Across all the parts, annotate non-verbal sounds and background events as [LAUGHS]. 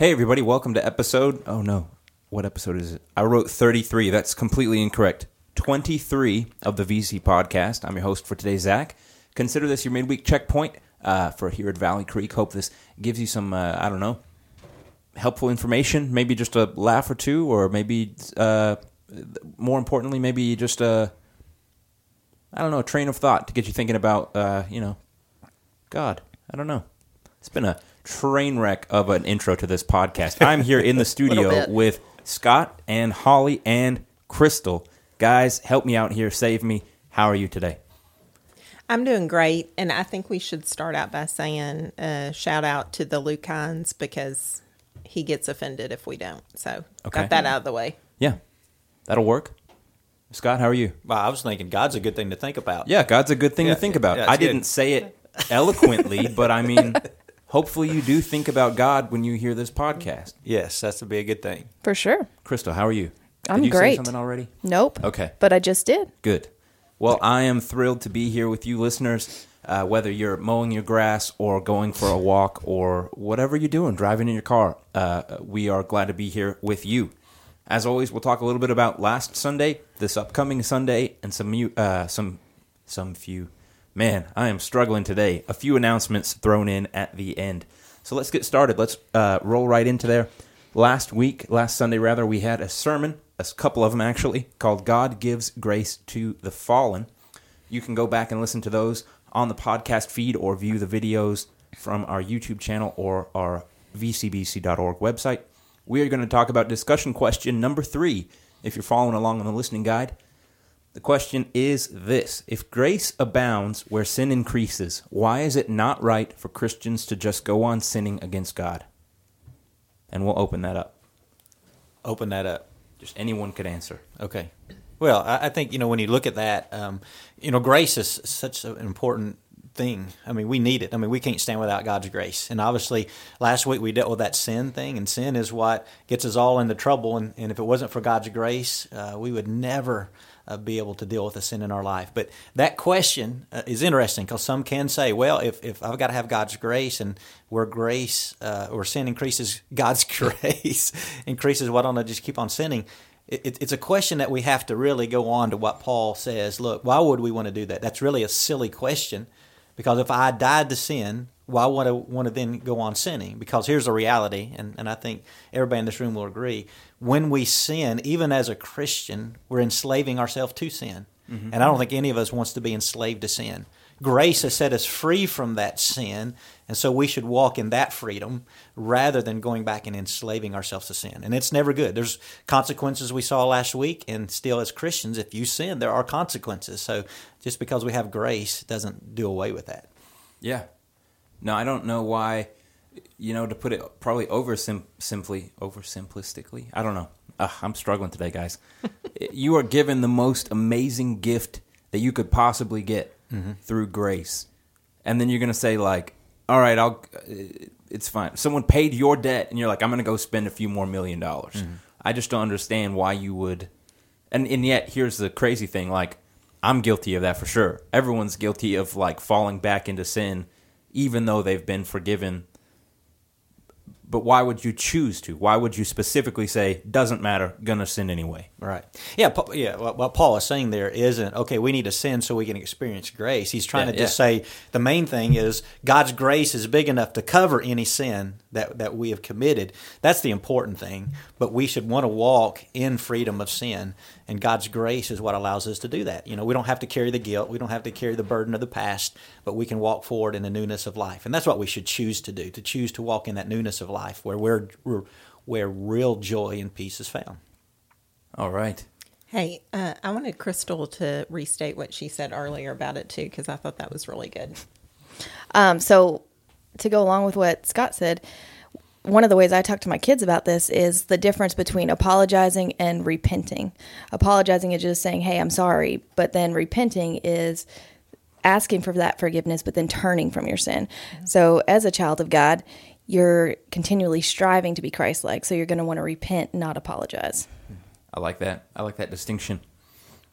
Hey, everybody, welcome to episode. Oh, no. What episode is it? I wrote 33. That's completely incorrect. 23 of the VC podcast. I'm your host for today, Zach. Consider this your midweek checkpoint uh, for here at Valley Creek. Hope this gives you some, uh, I don't know, helpful information. Maybe just a laugh or two, or maybe, uh, more importantly, maybe just a, I don't know, a train of thought to get you thinking about, uh, you know, God. I don't know. It's been a train wreck of an intro to this podcast. [LAUGHS] I'm here in the studio with Scott and Holly and Crystal. Guys, help me out here. Save me. How are you today? I'm doing great, and I think we should start out by saying uh, shout out to the Lucans because he gets offended if we don't. So Okay. got that out of the way. Yeah, that'll work. Scott, how are you? Well, I was thinking God's a good thing to think about. Yeah, God's a good thing Yeah, to think about. yeah, it's I didn't say it eloquently, but I mean, [LAUGHS] hopefully you do think about God when you hear this podcast. Yes, that's to be a good thing. For sure. Crystal, how are you? I'm Did you say great. something already? Nope. Okay. But I just did. Good. Well, I am thrilled to be here with you listeners. Uh, whether you're mowing your grass or going for a walk or whatever you're doing, driving in your car, uh, we are glad to be here with you. As always, we'll talk a little bit about last Sunday, this upcoming Sunday, and some mu- uh, some some few. Man, I am struggling today. A few announcements thrown in at the end. So let's get started. Let's uh, roll right into there. Last week, last Sunday rather, we had a sermon, a couple of them actually, called "God Gives Grace to the Fallen." You can go back and listen to those on the podcast feed or view the videos from our YouTube channel or our vcbc.org website. We are going to talk about discussion question number three. If you're following along on the listening guide, the question is this If grace abounds where sin increases, why is it not right for Christians to just go on sinning against God? And we'll open that up. Open that up. Just anyone could answer. Okay. Well, I, think you know when you look at that, um, you know, grace is such an important thing. I mean, we need it. I mean, we can't stand without God's grace. And obviously, last week we dealt with that sin thing, and sin is what gets us all into trouble. And, and if it wasn't for God's grace, uh, we would never uh, be able to deal with the sin in our life. But that question uh, is interesting because some can say, well, if, if I've got to have God's grace and where grace uh, or sin increases, [LAUGHS] God's grace increases, why don't I just keep on sinning? It, it- it's a question that we have to really go on to what Paul says. Look, why would we want to do that? That's really a silly question because if I died to sin, why would I want to then go on sinning? Because here's the reality, and, and I think everybody in this room will agree. When we sin, even as a Christian, we're enslaving ourselves to sin. Mm-hmm. And I don't think any of us wants to be enslaved to sin. Grace has set us free from that sin, and so we should walk in that freedom rather than going back and enslaving ourselves to sin. And it's never good. There's consequences we saw last week, and still, as Christians, if you sin, there are consequences. So just because we have grace doesn't do away with that. Yeah. No, I don't know why. You know, to put it probably over sim- simply, oversimplistically. I don't know. Ugh, I'm struggling today, guys. [LAUGHS] you are given the most amazing gift that you could possibly get through grace, and then you're gonna say like, "All right, I'll." Uh, it's fine. Someone paid your debt, and you're like, "I'm gonna go spend a few more million dollars." Mm-hmm. I just don't understand why you would. And and yet, here's the crazy thing: like, I'm guilty of that for sure. Everyone's guilty of like falling back into sin, even though they've been forgiven. But why would you choose to? Why would you specifically say doesn't matter, gonna sin anyway? Right. Yeah. Pa- Yeah. What, what Paul is saying there isn't okay. We need to sin so we can experience grace. He's trying Yeah, to just yeah. say the main thing is God's grace is big enough to cover any sin that that we have committed. That's the important thing. But we should want to walk in freedom of sin, and God's grace is what allows us to do that. You know, we don't have to carry the guilt. We don't have to carry the burden of the past, but we can walk forward in the newness of life, and that's what we should choose to do. To choose to walk in that newness of life, where we're, we're where real joy and peace is found. All right. Hey, uh, I wanted Crystal to restate what she said earlier about it too, because I thought that was really good. Um, so, to go along with what Scott said, one of the ways I talk to my kids about this is the difference between apologizing and repenting. Apologizing is just saying, hey, I'm sorry. But then repenting is asking for that forgiveness, but then turning from your sin. So, as a child of God, you're continually striving to be Christ like. So, you're going to want to repent, not apologize. I like that. I like that distinction.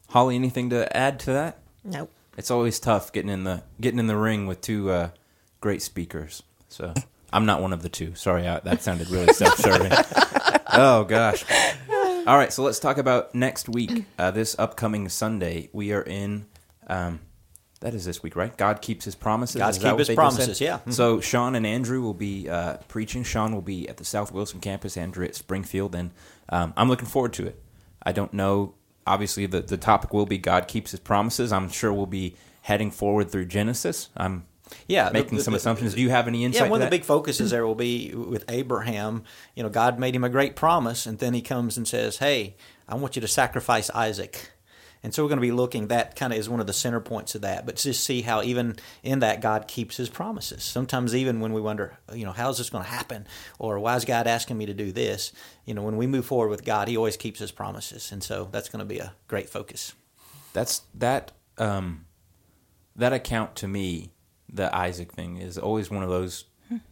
Holly, anything to add to that? Nope. It's always tough getting in the getting in the ring with two uh, great speakers. So I'm not one of the two. Sorry, I, that sounded really self-serving. [LAUGHS] oh gosh. All right, so let's talk about next week. Uh, this upcoming Sunday, we are in. Um, that is this week, right? God keeps His promises. God's Is that keep what His promises, said? yeah. Mhm. So Sean and Andrew will be uh, preaching. Sean will be at the South Wilson campus. Andrew at Springfield, and um, I'm looking forward to it. I don't know. Obviously, the the topic will be God keeps His promises. I'm sure we'll be heading forward through Genesis. I'm Yeah, making the- some the- assumptions. Do you have any insight? Yeah, one of the big focuses there will be with Abraham. You know, God made him a great promise, and then he comes and says, Hey, I want you to sacrifice Isaac. And so we're going to be looking, that kind of is one of the center points of that. But just see how even in that, God keeps his promises. Sometimes, even when we wonder, you know, how's this going to happen? Or why is God asking me to do this? You know, when we move forward with God, he always keeps his promises. And so that's going to be a great focus. That's that um that account to me, the Isaac thing is always one of those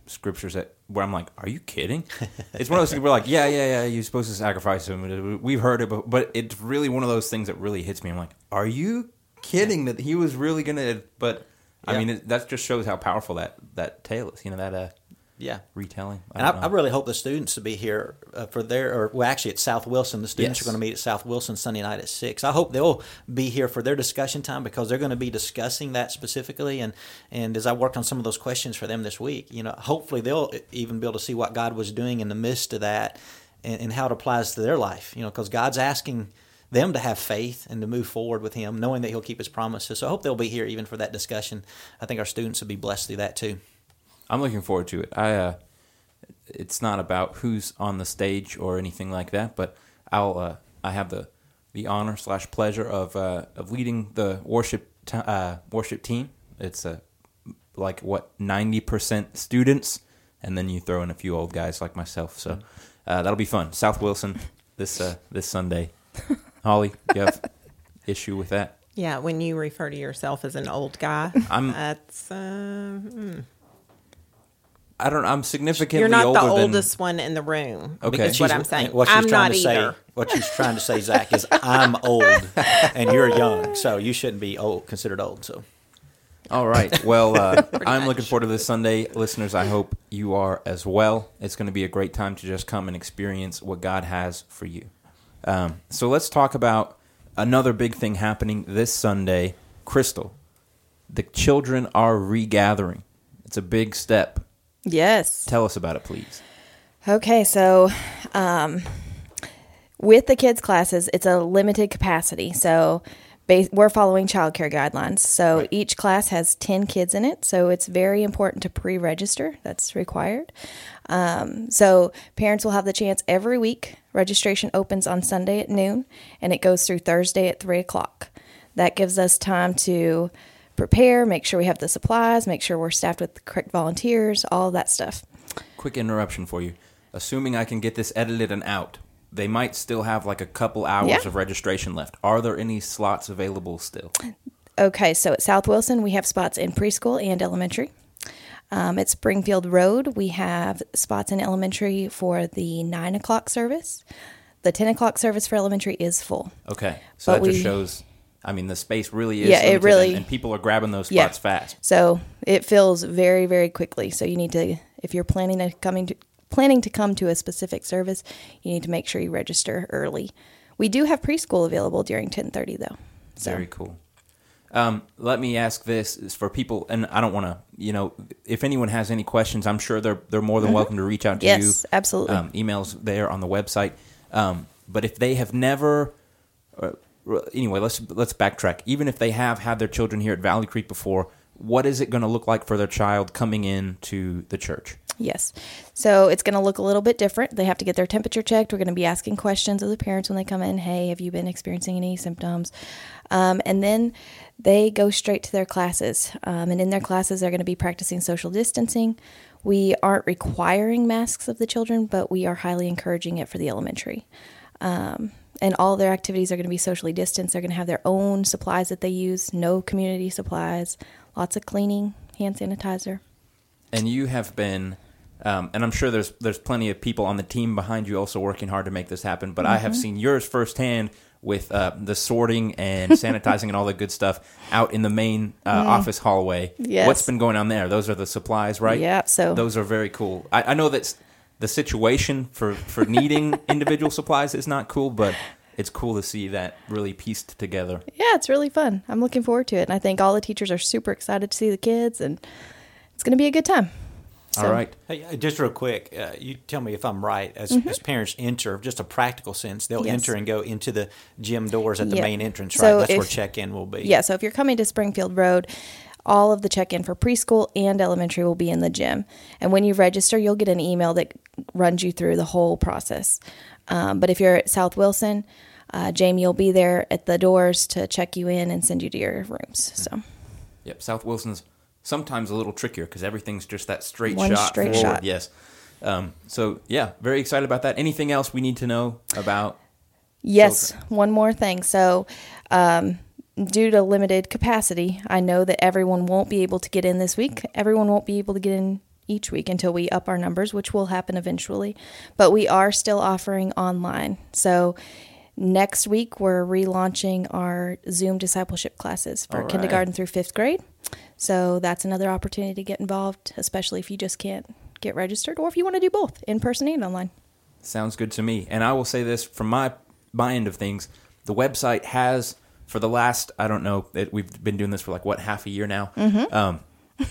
scriptures that where I'm like, are you kidding? [LAUGHS] It's one of those things where like, yeah, yeah, yeah, you're supposed to sacrifice him. We've heard it, but, but it's really one of those things that really hits me. I'm like, are you kidding that he was really gonna? But I mean, it, that just shows how powerful that that tale is. You know that uh, Yeah. retelling. I And I, I really hope the students to be here uh, for their, or well, actually at South Wilson. The students Yes. are going to meet at South Wilson Sunday night at six. I hope they'll be here for their discussion time because they're going to be discussing that specifically. And and as I worked on some of those questions for them this week, you know, hopefully they'll even be able to see what God was doing in the midst of that, and, and how it applies to their life. You know, because God's asking them to have faith and to move forward with Him, knowing that He'll keep His promises. So I hope they'll be here even for that discussion. I think our students will be blessed through that too. I'm looking forward to it. I uh, it's not about who's on the stage or anything like that, but I'll uh, I have the the honor slash pleasure of uh, of leading the worship t- uh, worship team. It's uh, like what ninety percent students, and then you throw in a few old guys like myself. So uh, that'll be fun. South Wilson this uh, this Sunday. [LAUGHS] Holly, you have issue with that? Yeah, when you refer to yourself as an old guy, I'm- that's uh, hmm. I don't. I'm significantly you're not the older than- oldest one in the room. Okay. That's what I'm saying. What she's I'm trying not to say, either. what she's trying to say, Zach, is I'm old and you're young, so you shouldn't be old, considered old. So All right. Well, uh, [LAUGHS] I'm looking forward to this Sunday. Listeners, I hope you are as well. It's going to be a great time to just come and experience what God has for you. Um, so let's talk about another big thing happening this Sunday. Crystal, the children are regathering. It's a big step. Yes. Tell us about it, please. Okay, so um, with the kids' classes, it's a limited capacity. So we're following childcare guidelines. So each class has 10 kids in it. So it's very important to pre register, that's required. Um, so parents will have the chance every week. Registration opens on Sunday at noon and it goes through Thursday at 3 o'clock. That gives us time to prepare, make sure we have the supplies, make sure we're staffed with the correct volunteers, all that stuff. Quick interruption for you. Assuming I can get this edited and out, they might still have like a couple hours Yeah. of registration left. Are there any slots available still? Okay, so at South Wilson, we have spots in preschool and elementary. Um, at Springfield Road, we have spots in elementary for the nine o'clock service. The ten o'clock service for elementary is full. Okay, so But that just we- shows. I mean, the space really is. Yeah, it limited, really- and, and people are grabbing those Yeah. spots fast. So it fills very, very quickly. So you need to, if you're planning to coming to planning to come to a specific service, you need to make sure you register early. We do have preschool available during ten thirty though. So Very cool. Um, let me ask this is for people, and I don't want to, you know, if anyone has any questions, I'm sure they're they're more than welcome to reach out to Mm-hmm. Yes, you. absolutely. Um, emails there on the website. Um, but if they have never, uh, anyway, let's let's backtrack. Even if they have had their children here at Valley Creek before, what is it going to look like for their child coming in to the church? Yes. So it's going to look a little bit different. They have to get their temperature checked. We're going to be asking questions of the parents when they come in. Hey, have you been experiencing any symptoms? Um, and then they go straight to their classes. Um, and in their classes, they're going to be practicing social distancing. We aren't requiring masks of the children, but we are highly encouraging it for the elementary. Um, and all their activities are going to be socially distanced. They're going to have their own supplies that they use, no community supplies, lots of cleaning, hand sanitizer. And you have been Um, and I'm sure there's there's plenty of people on the team behind you also working hard to make this happen. But I Mm-hmm. have seen yours firsthand with uh, the sorting and [LAUGHS] sanitizing and all the good stuff out in the main uh, office hallway. Mm. Yes. What's been going on there? Those are the supplies, right? Yeah, so- those are very cool. I, I know that's the situation for for [LAUGHS] needing individual supplies is not cool, but it's cool to see that really pieced together. Yeah, it's really fun. I'm looking forward to it. And I think all the teachers are super excited to see the kids, and it's going to be a good time. all right. Hey, uh, just real quick, uh, you tell me if I'm right. As, as parents enter, just a practical sense, they'll Mm-hmm. Yes. enter and go into the gym doors at the Yeah. main entrance, right? So That's where check-in will be. Yeah, so if you're coming to Springfield Road, all of the check in for preschool and elementary will be in the gym. And when you register, you'll get an email that runs you through the whole process. Um, but if you're at South Wilson, uh, Jamie will be there at the doors to check you in and send you to your rooms. So, Yep, South Wilson's sometimes a little trickier because everything's just that straight One shot straight forward. shot. Yes. Um, so yeah, very excited about that. Anything else we need to know about? Yes, Children. one more thing. So, um, due to limited capacity, I know that everyone won't be able to get in this week. Everyone won't be able to get in each week until we up our numbers, which will happen eventually. But we are still offering online. So, next week we're relaunching our Zoom discipleship classes for right. kindergarten through fifth grade. So, that's another opportunity to get involved, especially if you just can't get registered or if you want to do both in person and online. Sounds good to me. And I will say this from my my end of things, the website has for the last I don't know it, we've been doing this for like what half a year now. Um,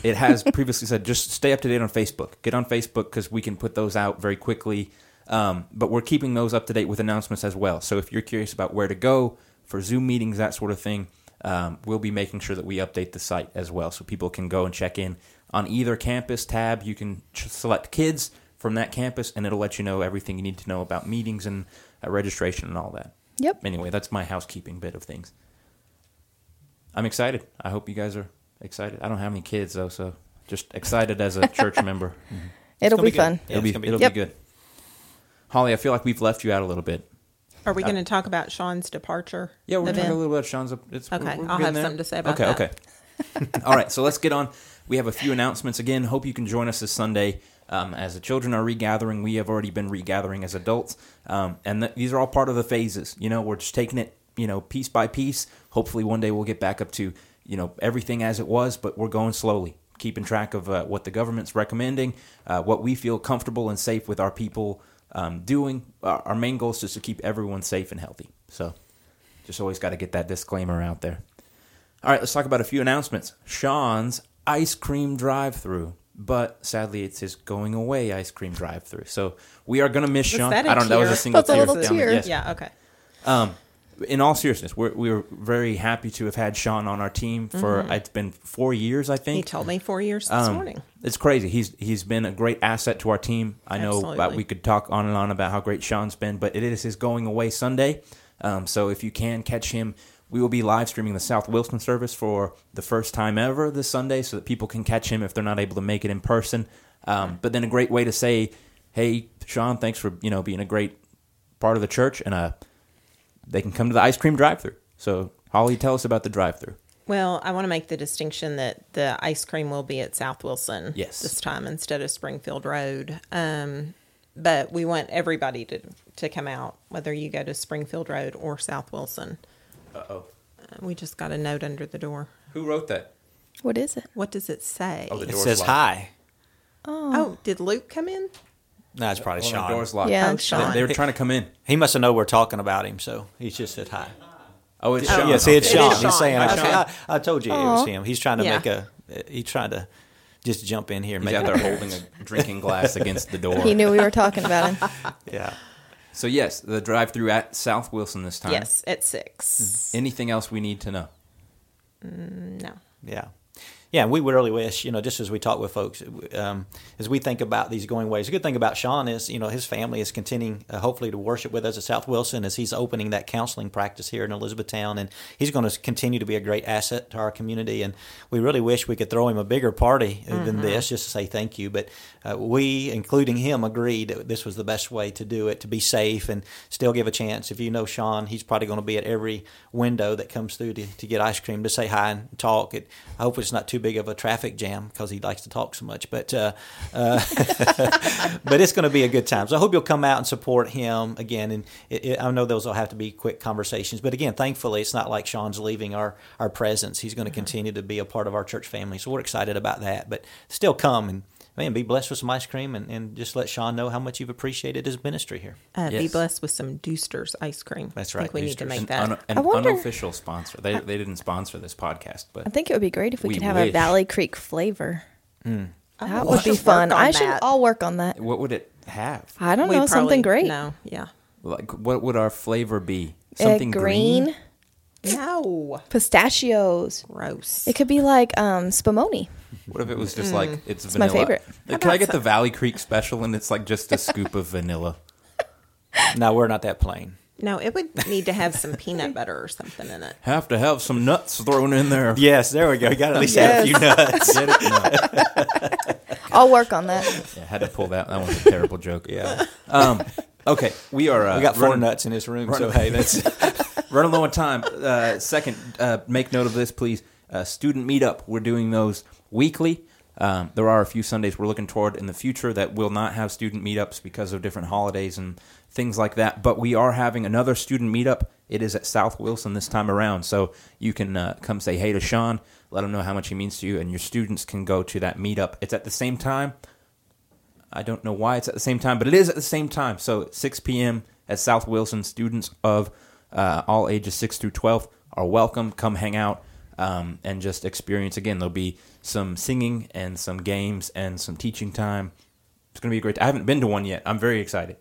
it has previously said just stay up to date on Facebook. Get on Facebook because we can put those out very quickly. Um, but we're keeping those up to date with announcements as well. So if you're curious about where to go for Zoom meetings, that sort of thing, um, we'll be making sure that we update the site as well, so people can go and check in on either campus tab. You can ch- select kids from that campus, and it'll let you know everything you need to know about meetings and uh, registration and all that. Yep. Anyway, that's my housekeeping bit of things. I'm excited. I hope you guys are excited. I don't have any kids though, so just excited as a [LAUGHS] church member. It'll be, be fun. Yeah, it'll be gonna be it'll good. be good. Holly, I feel like we've left you out a little bit. Are we going to talk about Sean's departure? Yeah, we're event? talking a little bit about Sean's. It's, Okay, we're- we're I'll have there. something to say about okay, that. Okay, okay, [LAUGHS] All right, so let's get on. We have a few announcements again. Hope you can join us this Sunday. Um, as the children are regathering, we have already been regathering as adults, um, and th- these are all part of the phases. You know, we're just taking it, you know, piece by piece. Hopefully, one day we'll get back up to, you know, everything as it was, but we're going slowly, keeping track of uh, what the government's recommending, uh, what we feel comfortable and safe with our people um, doing. Our, our main goal is just to keep everyone safe and healthy. So, just always got to get that disclaimer out there. All right, let's talk about a few announcements. Sean's ice cream drive through, but sadly, it's his going away ice cream drive through. So we are going to miss Sean. a I don't know. That was a single That's a tear. little down the- tear. yes. Yeah, okay. Um, in all seriousness, we're, we were very happy to have had Sean on our team for it's been four years, I think. He told me four years this Um, morning. It's crazy. He's he's been a great asset to our team. I know about, we could talk on and on about how great Sean's been, but it is his going away Sunday. Um, so if you can catch him, we will be live streaming the South Wilson service for the first time ever this Sunday, so that people can catch him if they're not able to make it in person. Um, but then a great way to say, "Hey, Sean, thanks for you know being a great part of the church," and uh, they can come to the ice cream drive-through. So Holly, tell us about the drive-through. Well, I want to make the distinction that the ice cream will be at South Wilson Yes. this time instead of Springfield Road. Um, but we want everybody to, to come out, whether you go to Springfield Road or South Wilson. Uh oh, Uh, We just got a note under the door. who wrote that? What is it? What does it say? Oh, the It says locked. hi. oh, did Luke come in? No, it's probably Oh, the Sean. door's locked. Yeah, Oh, it's They- Sean. They were trying to come in. He must have known we're talking about him, so he just said hi. Oh, it's Sean. Yeah, see, it's It is Sean. Sean. He's saying, I, Okay. I, I told you it was him. He's trying to Yeah. make a. He's trying to just jump in here and He's make out there [LAUGHS] holding a drinking glass against the door. He knew we were talking about him. [LAUGHS] Yeah. So yes, the drive-through at South Wilson this time. Yes, at 6 Anything else we need to know? Mm, no. Yeah. Yeah, we would really wish, you know, just as we talk with folks, um, as we think about these going ways, a good thing about Sean is, you know, his family is continuing, uh, hopefully, to worship with us at South Wilson as he's opening that counseling practice here in Elizabethtown. And he's going to continue to be a great asset to our community. And we really wish we could throw him a bigger party than this just to say thank you. But uh, we, including him, agreed that this was the best way to do it, to be safe and still give a chance. If you know Sean, he's probably going to be at every window that comes through to, to get ice cream to say hi and talk. It, I hope it's not too big of a traffic jam because he likes to talk so much. But uh, uh, [LAUGHS] but it's going to be a good time. So I hope you'll come out and support him again. And it, it, I know those will have to be quick conversations. But again, thankfully, it's not like Sean's leaving our our presence. He's going to continue to be a part of our church family. So we're excited about that. But still come and man, be blessed with some ice cream and, and just let Sean know how much you've appreciated his ministry here. Uh, Be blessed with some Deuster's ice cream. That's right. I think right, we need to Deuster's. make An, that. un- an I wonder- unofficial sponsor. They they didn't sponsor this podcast, but I think it would be great if we, We could have a. Valley Creek flavor. Oh, That we would be fun. I should. that. I'll work on that. what would it have? I don't We know probably- something great. No, yeah. Like, what would our flavor be? Uh, Something green, No. pistachios. Gross. It could be like um, spumoni. What if it was just like it's, It's my vanilla? favorite. Can I get the Valley Creek special and it's like just a scoop of vanilla? [LAUGHS] No, we're not that plain. no, it would need to have some peanut butter or something in it. Have to have some nuts thrown in there. [LAUGHS] Yes, there we go. You got to at least have a few nuts. Get it? No. [LAUGHS] I'll work on that. Yeah, I had to pull that. That was a terrible joke. Yeah, Um, okay, we are. Uh, we got four running, nuts in this room, so running- hey, that's running low on time. Uh, second, uh, make note of this, please. Uh, student meetup. We're doing those weekly. Um, there are a few Sundays we're looking toward in the future that will not have student meetups because of different holidays and things like that. But we are having another student meetup. It is at South Wilson this time around, so you can uh, come say hey to Sean, let him know how much he means to you, and your students can go to that meetup. It's at the same time. I don't know why it's at the same time, but it is at the same time. So 6 p.m. at South Wilson, students of uh, all ages 6 through 12 are welcome. Come hang out um, and just experience. Again, there'll be some singing and some games and some teaching time. It's going to be great. I haven't been to one yet. I'm very excited.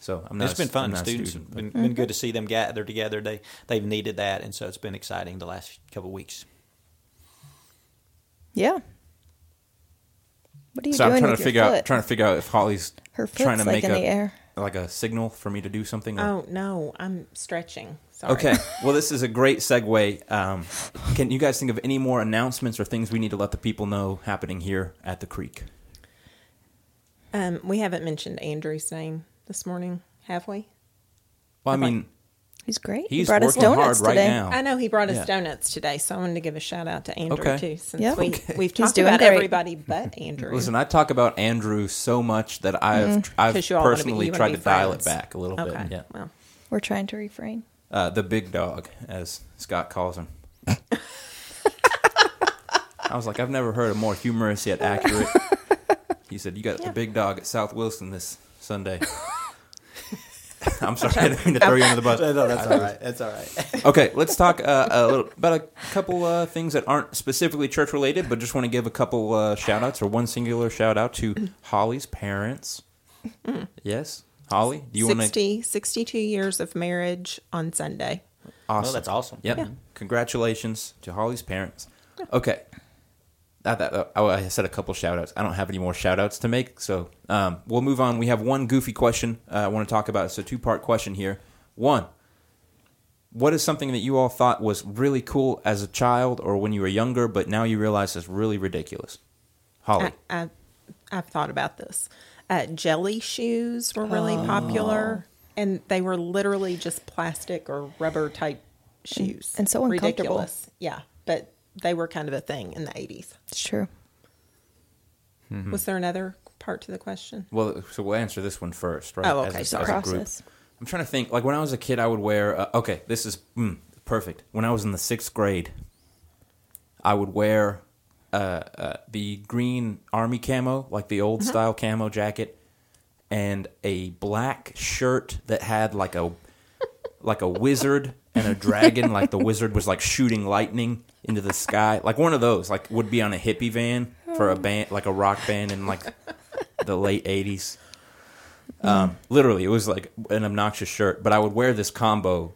So I'm not. it's a- been fun. I'm not a Students student, been, but- been good to see them gather together. They they've needed that, and so it's been exciting the last couple of weeks. Yeah. What are you so doing I'm trying with to your figure foot? out trying to figure out if Holly's Her trying foot's to like make in a the air. Like a signal for me to do something. or- Oh no, I'm stretching. Sorry. Okay. [LAUGHS] Well, this is a great segue. Um, can you guys think of any more announcements or things we need to let the people know happening here at the creek? Um, we haven't mentioned Andrew's name this morning, have we? Well, I I'd like- mean, He's great. he he's brought us working hard donuts right today. now. I know he brought us Yeah. donuts today, so I wanted to give a shout out to Andrew Okay. too, since Yeah. we Okay. we've talked doing about great. everybody but [LAUGHS] Andrew. Listen, I talk about Andrew so much that I've Mm-hmm. I've 'Cause you be- personally wanna tried to dial it back a little okay, bit. Yeah. well, We're trying to refrain. Uh, the big dog, as Scott calls him. [LAUGHS] I was like, I've never heard a more humorous yet accurate. [LAUGHS] He said, "You got the big dog at South Wilson this Sunday." [LAUGHS] I'm sorry, I didn't mean to throw you under the bus. [LAUGHS] No, that's all right. That's all right. [LAUGHS] Okay, let's talk uh, a little about a couple uh, things that aren't specifically church related, but just want to give a couple uh, shout outs or one singular shout out to Holly's parents. Yes, Holly, do you want to? 60, 62 years of marriage on Sunday. Awesome. Well, that's awesome. Yep. Congratulations to Holly's parents. Okay. Not that, uh, oh, I said a couple shout outs. I don't have any more shout outs to make, so um, we'll move on. We have one goofy question uh, I want to talk about. It's a two part question here. One, what is something that you all thought was really cool as a child or when you were younger, but now you realize is really ridiculous? Holly. I, I, I've thought about this. Uh, jelly shoes were really Oh. popular, and they were literally just plastic or rubber type shoes. and so uncomfortable. Ridiculous. Yeah, but they were kind of a thing in the 80s. It's true. Mm-hmm. Was there another part to the question? well, so we'll answer this one first, right? Oh, As okay, a- as sorry. a group. Process. I'm trying to think. Like when I was a kid, I would wear. Uh, okay, this is mm, perfect. When I was in the sixth grade, I would wear uh, uh, the green army camo, like the old style camo jacket, and a black shirt that had like a like a wizard and a dragon. like the wizard was like shooting lightning into the sky, like one of those. Like would be on a hippie van for a oh. band, like a rock band in like [LAUGHS] the late '80s. Um, literally, it was like an obnoxious shirt, but I would wear this combo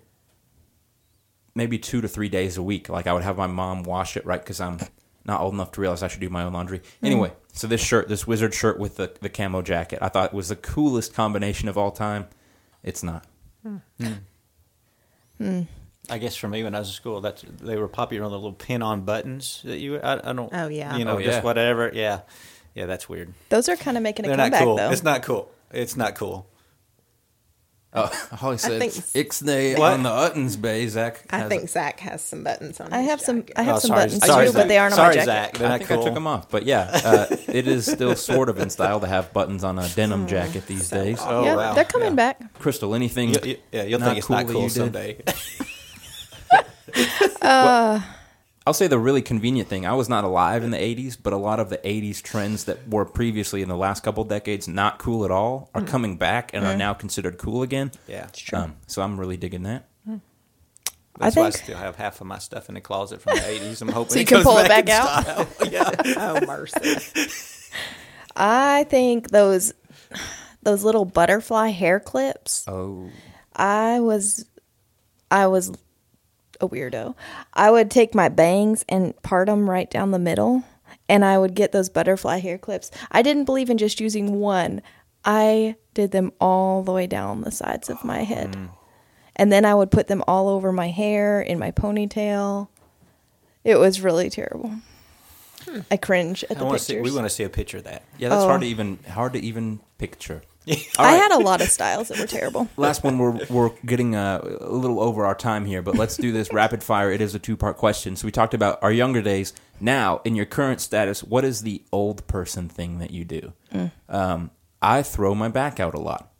maybe two to three days a week. Like I would have my mom wash it, right? Because I'm not old enough to realize I should do my own laundry. Hmm. Anyway, so this shirt, this wizard shirt with the, the camo jacket, I thought was the coolest combination of all time. It's not. Hmm. Hmm. I guess for me when I was in school, that's they were popular on the little pin-on buttons that you. I, I don't. Oh, yeah. You know, Oh, just yeah. whatever. Yeah, yeah, that's weird. Those are kind of making a They're not comeback, cool. though. It's not cool. It's not cool. Oh, [LAUGHS] Holly said Ixnay What? on the Uttons Bay. Zach, I has think it. Zach has some buttons on. I his have some. I have Oh, some sorry. buttons Sorry, too, but they aren't on my jacket. Sorry, Zach. They're I think cool. I took them off, but yeah, uh, it is still sort of in style to have buttons on a denim jacket these days. Oh, yeah, wow. they're coming Yeah. back. Crystal, anything? You- you- yeah, you'll not think it's not cool that cool you [LAUGHS] did? someday. Uh. I'll say the really convenient thing. I was not alive in the '80s, but a lot of the '80s trends that were previously in the last couple decades not cool at all are mm. coming back and are mm. now considered cool again. yeah, it's true. Um, so I'm really digging that. Mm. that's I why I still have half of my stuff in the closet from the '80s. I'm hoping So you it can comes pull it back back out? [LAUGHS] yeah, [LAUGHS] Oh mercy! I think those those little butterfly hair clips. Oh, I was I was a weirdo. I would take my bangs and part them right down the middle, and I would get those butterfly hair clips. I didn't believe in just using one. I did them all the way down the sides of my head. Mm. And then I would put them all over my hair in my ponytail. It was really terrible. Hmm. I cringe at I the to see. pictures. We want to see a picture of that. yeah, that's Oh. hard to even hard to even picture. [LAUGHS] All I had a lot of styles that were terrible. [LAUGHS] Last one, we're we're getting uh, a little over our time here, but let's do this [LAUGHS] rapid fire. It is a two part question. So we talked about our younger days. Now, in your current status, what is the old person thing that you do? Um, I throw my back out a lot.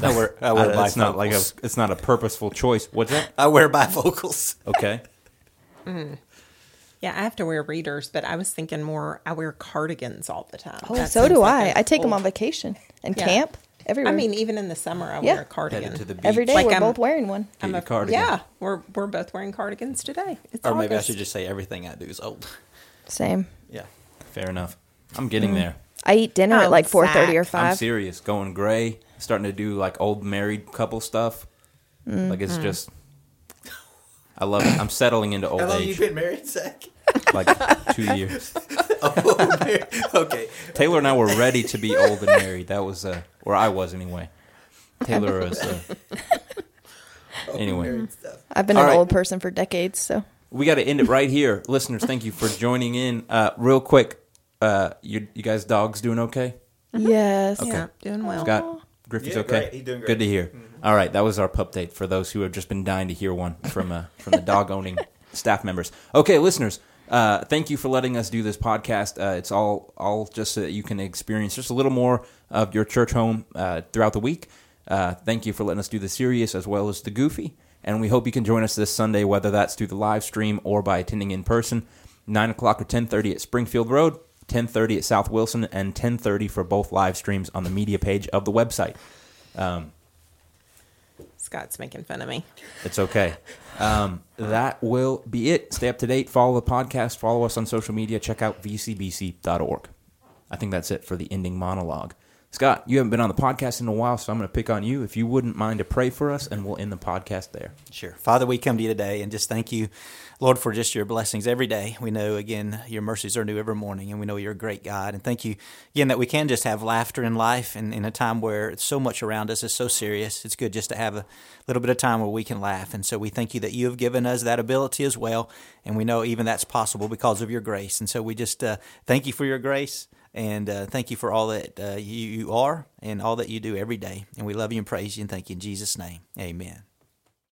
I wear. I wear Uh, it's not like a bifocals. it's not a purposeful choice. What's that? I wear bifocals. Okay. Yeah, I have to wear readers, but I was thinking more. I wear cardigans all the time. Oh, That so do like I take them on vacation and Yeah. camp everywhere. I mean, even in the summer, I Yeah. wear a cardigan. Headed to the beach. every day like we're I'm- both wearing one. I'm a- cardigan. Yeah, we're we're both wearing cardigans today. It's Or maybe I should just say everything I do is old. Same. Yeah. Fair enough. I'm getting there. I eat dinner Oh, at like four thirty or five. I'm serious. Going gray. Starting to do like old married couple stuff. Like it's mm-hmm. just. I love it. I'm settling into old age. You been married, Zach? Like two years. [LAUGHS] okay. Taylor and I were ready to be old and married. That was, uh, or I was anyway. Taylor was. Uh, anyway, I've been All an right. old person for decades, so we got to end it right here, listeners. Thank you for joining in. Uh, real quick, uh, you, you guys, dogs doing okay? yes. Yeah, doing well. Scott Griffey's Yeah, okay. great. He's doing great. Good to hear. All right, that was our pup date for those who have just been dying to hear one from uh, from the dog owning staff members. Okay, listeners. Uh, thank you for letting us do this podcast. Uh, it's all all just so that you can experience just a little more of your church home uh, throughout the week. Uh, thank you for letting us do the serious as well as the goofy, and we hope you can join us this Sunday, whether that's through the live stream or by attending in person. Nine o'clock or ten thirty at Springfield Road, ten thirty at South Wilson, and ten thirty for both live streams on the media page of the website. Scott's making fun of me. It's okay. Um, that will be it. Stay up to date. Follow the podcast. Follow us on social media. Check out vcbc.org. I think that's it for the ending monologue. Scott, you haven't been on the podcast in a while, so I'm going to pick on you. If you wouldn't mind to pray for us, and we'll end the podcast there. Sure. Father, we come to you today and just thank you, Lord, for just your blessings every day. We know, again, your mercies are new every morning, and we know you're a great God. And thank you, again, that we can just have laughter in life and in a time where so much around us is so serious. It's good just to have a little bit of time where we can laugh. And so we thank you that you have given us that ability as well. And we know even that's possible because of your grace. And so we just uh, thank you for your grace. And uh, thank you for all that uh, you, you are and all that you do every day. And we love you and praise you and thank you in Jesus' name. Amen.